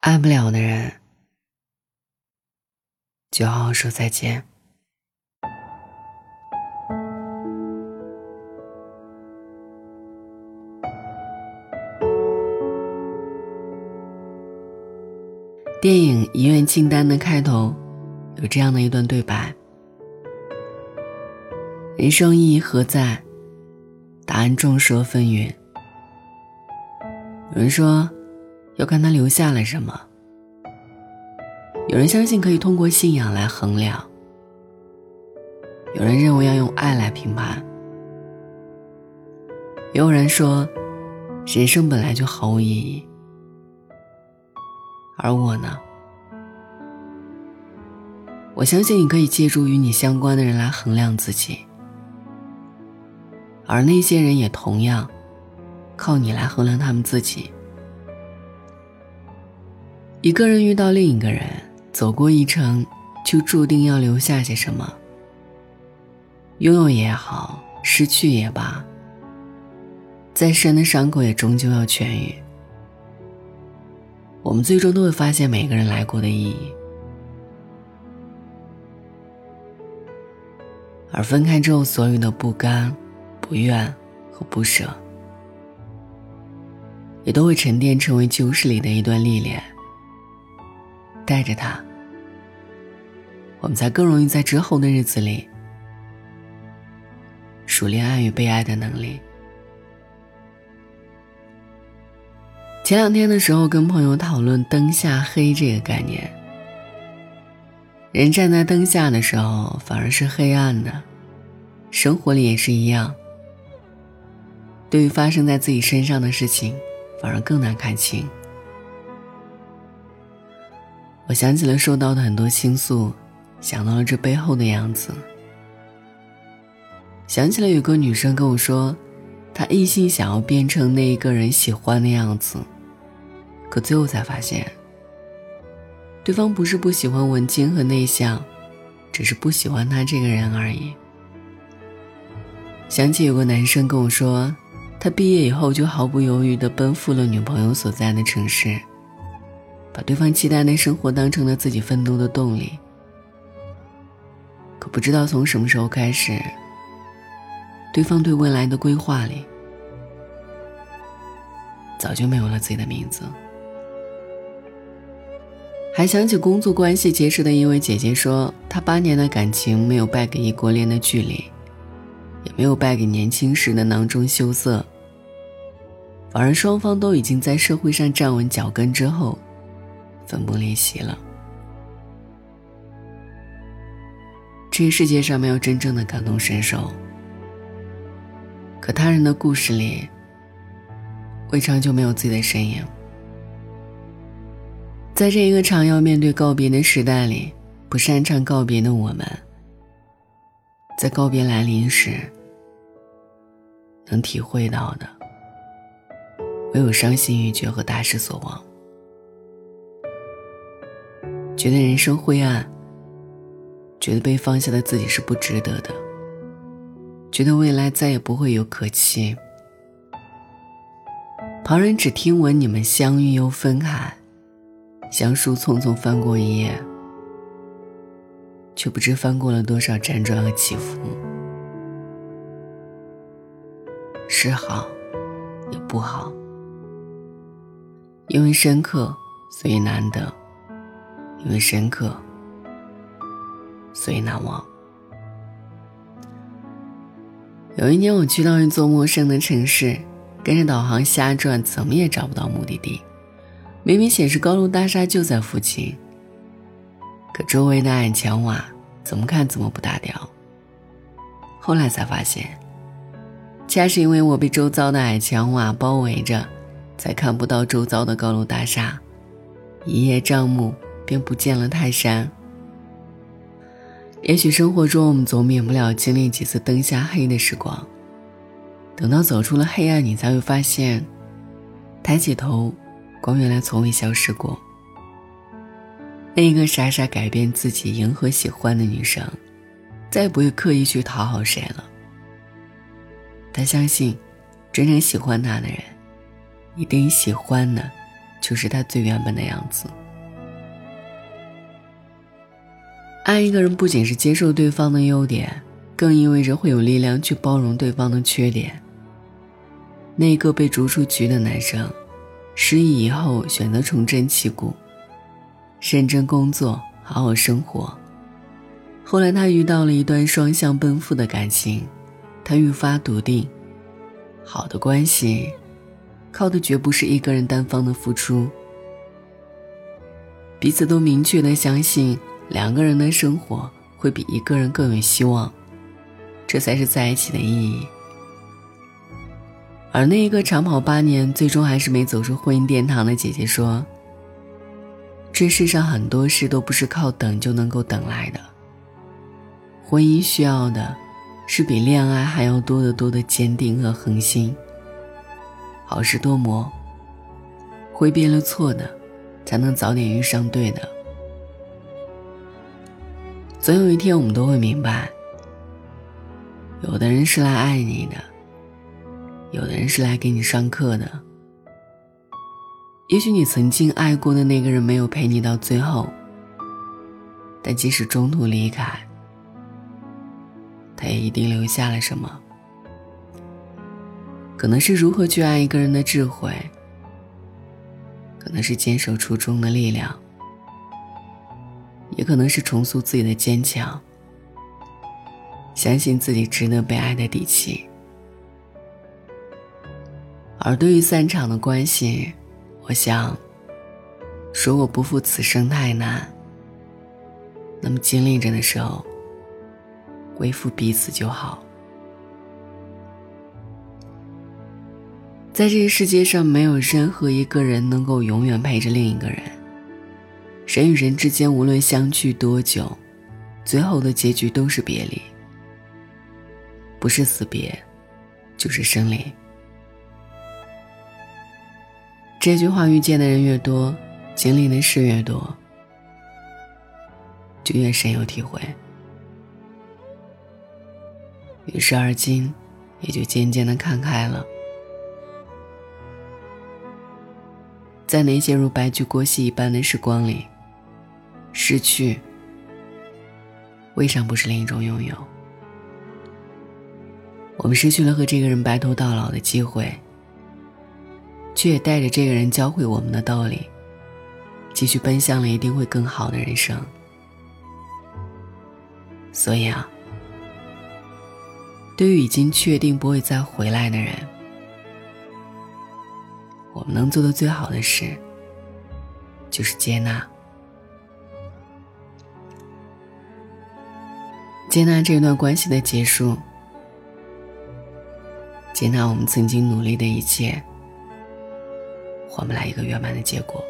爱不了的人，就好好说再见。电影《遗愿清单》的开头有这样的一段对白：“人生意义何在？答案众说纷纭。有人说。”要看他留下了什么。有人相信可以通过信仰来衡量，有人认为要用爱来评判，也有人说，人生本来就毫无意义。而我呢？我相信你可以借助与你相关的人来衡量自己，而那些人也同样靠你来衡量他们自己。一个人遇到另一个人，走过一程，就注定要留下些什么。拥有也好，失去也罢，再深的伤口也终究要痊愈。我们最终都会发现每个人来过的意义，而分开之后所有的不甘、不愿和不舍，也都会沉淀成为旧事里的一段历练。带着它，我们才更容易在之后的日子里熟练爱与被爱的能力。前两天的时候，跟朋友讨论“灯下黑”这个概念。人站在灯下的时候，反而是黑暗的。生活里也是一样。对于发生在自己身上的事情，反而更难看清。我想起了收到的很多倾诉，想到了这背后的样子。想起了有个女生跟我说，她一心想要变成那一个人喜欢的样子，可最后才发现，对方不是不喜欢文静和内向，只是不喜欢他这个人而已。想起有个男生跟我说，他毕业以后就毫不犹豫地奔赴了女朋友所在的城市。把对方期待的生活当成了自己奋斗的动力，可不知道从什么时候开始，对方对未来的规划里早就没有了自己的名字。还想起工作关系结识的一位姐姐说，她八年的感情没有败给异国恋的距离，也没有败给年轻时的囊中羞涩，反而双方都已经在社会上站稳脚跟之后。分崩离析了。这个世界上没有真正的感同身受，可他人的故事里，未尝就没有自己的身影。在这一个常要面对告别的时代里，不擅长告别的我们，在告别来临时，能体会到的，唯有伤心欲绝和大失所望。觉得人生灰暗，觉得被放下的自己是不值得的，觉得未来再也不会有可期。旁人只听闻你们相遇又分开，像书匆匆翻过一页，却不知翻过了多少辗转和起伏。是好，也不好，因为深刻，所以难得。因为深刻，所以难忘。有一年，我去到一座陌生的城市，跟着导航瞎转，怎么也找不到目的地。明明显示高楼大厦就在附近，可周围的矮墙瓦怎么看怎么不搭调。后来才发现，恰是因为我被周遭的矮墙瓦包围着，才看不到周遭的高楼大厦。一叶障目。便不见了泰山。也许生活中我们总免不了经历几次灯下黑的时光，等到走出了黑暗，你才会发现，抬起头，光原来从未消失过。那一个傻傻改变自己迎合喜欢的女生，再也不会刻意去讨好谁了。她相信，真正喜欢她的人，一定喜欢的就是他最原本的样子。爱一个人不仅是接受对方的优点，更意味着会有力量去包容对方的缺点。那个被逐出局的男生，失忆以后选择重振旗鼓，认真工作，好好生活。后来他遇到了一段双向奔赴的感情，他愈发笃定，好的关系，靠的绝不是一个人单方的付出，彼此都明确的相信。两个人的生活会比一个人更有希望，这才是在一起的意义。而那一个长跑八年，最终还是没走出婚姻殿堂的姐姐说：“这世上很多事都不是靠等就能够等来的。婚姻需要的，是比恋爱还要多得多的坚定和恒心。好事多磨，挥别了错的，才能早点遇上对的。”总有一天，我们都会明白，有的人是来爱你的，有的人是来给你上课的。也许你曾经爱过的那个人没有陪你到最后，但即使中途离开，他也一定留下了什么。可能是如何去爱一个人的智慧，可能是坚守初衷的力量。也可能是重塑自己的坚强，相信自己值得被爱的底气。而对于散场的关系，我想，如果不负此生太难，那么经历着的时候，恢复彼此就好。在这个世界上，没有任何一个人能够永远陪着另一个人。人与人之间，无论相聚多久，最后的结局都是别离，不是死别，就是生离。这句话遇见的人越多，经历的事越多，就越深有体会。于是而今，也就渐渐的看开了。在那些如白驹过隙一般的时光里。失去，未尝不是另一种拥有。我们失去了和这个人白头到老的机会，却也带着这个人教会我们的道理，继续奔向了一定会更好的人生。所以啊，对于已经确定不会再回来的人，我们能做的最好的事，就是接纳。接纳这段关系的结束，接纳我们曾经努力的一切，换不来一个圆满的结果，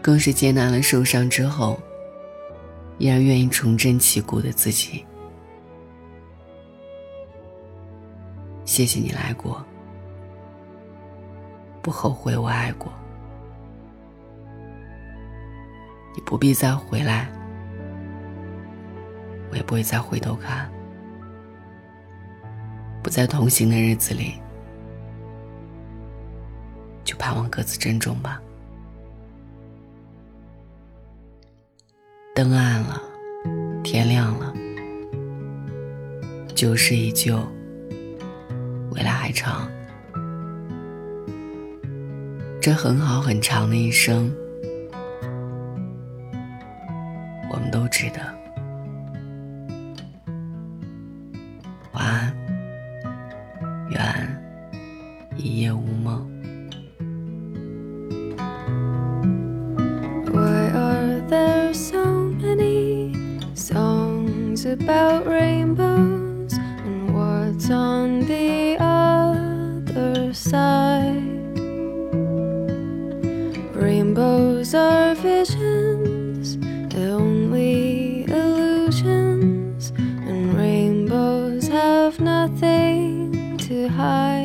更是接纳了受伤之后依然愿意重振旗鼓的自己。谢谢你来过，不后悔我爱过，你不必再回来。我也不会再回头看，不在同行的日子里，就盼望各自珍重吧。灯暗了，天亮了，旧事依旧，未来还长。这很好很长的一生，我们都值得。About rainbows and what's on the other side? Rainbows are visions, only illusions, and rainbows have nothing to hide.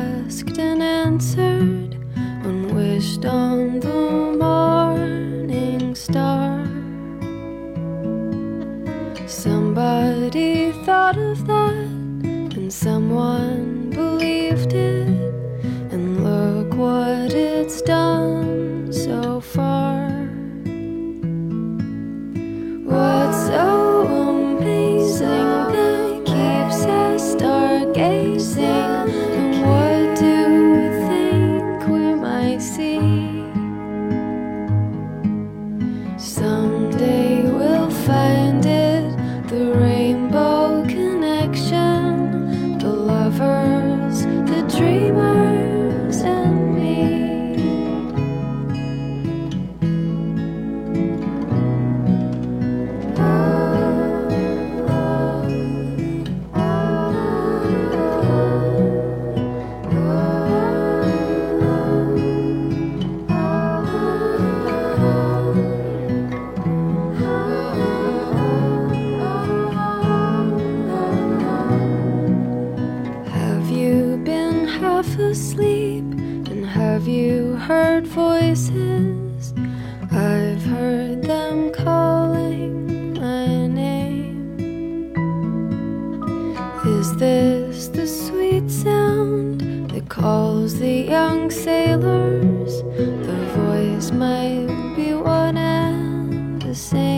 asked and answered, and wished on the morning star. Somebody thought of that, and someone to sleep? And have you heard voices? I've heard them calling my name. Is this the sweet sound that calls the young sailors? The voice might be one and the same.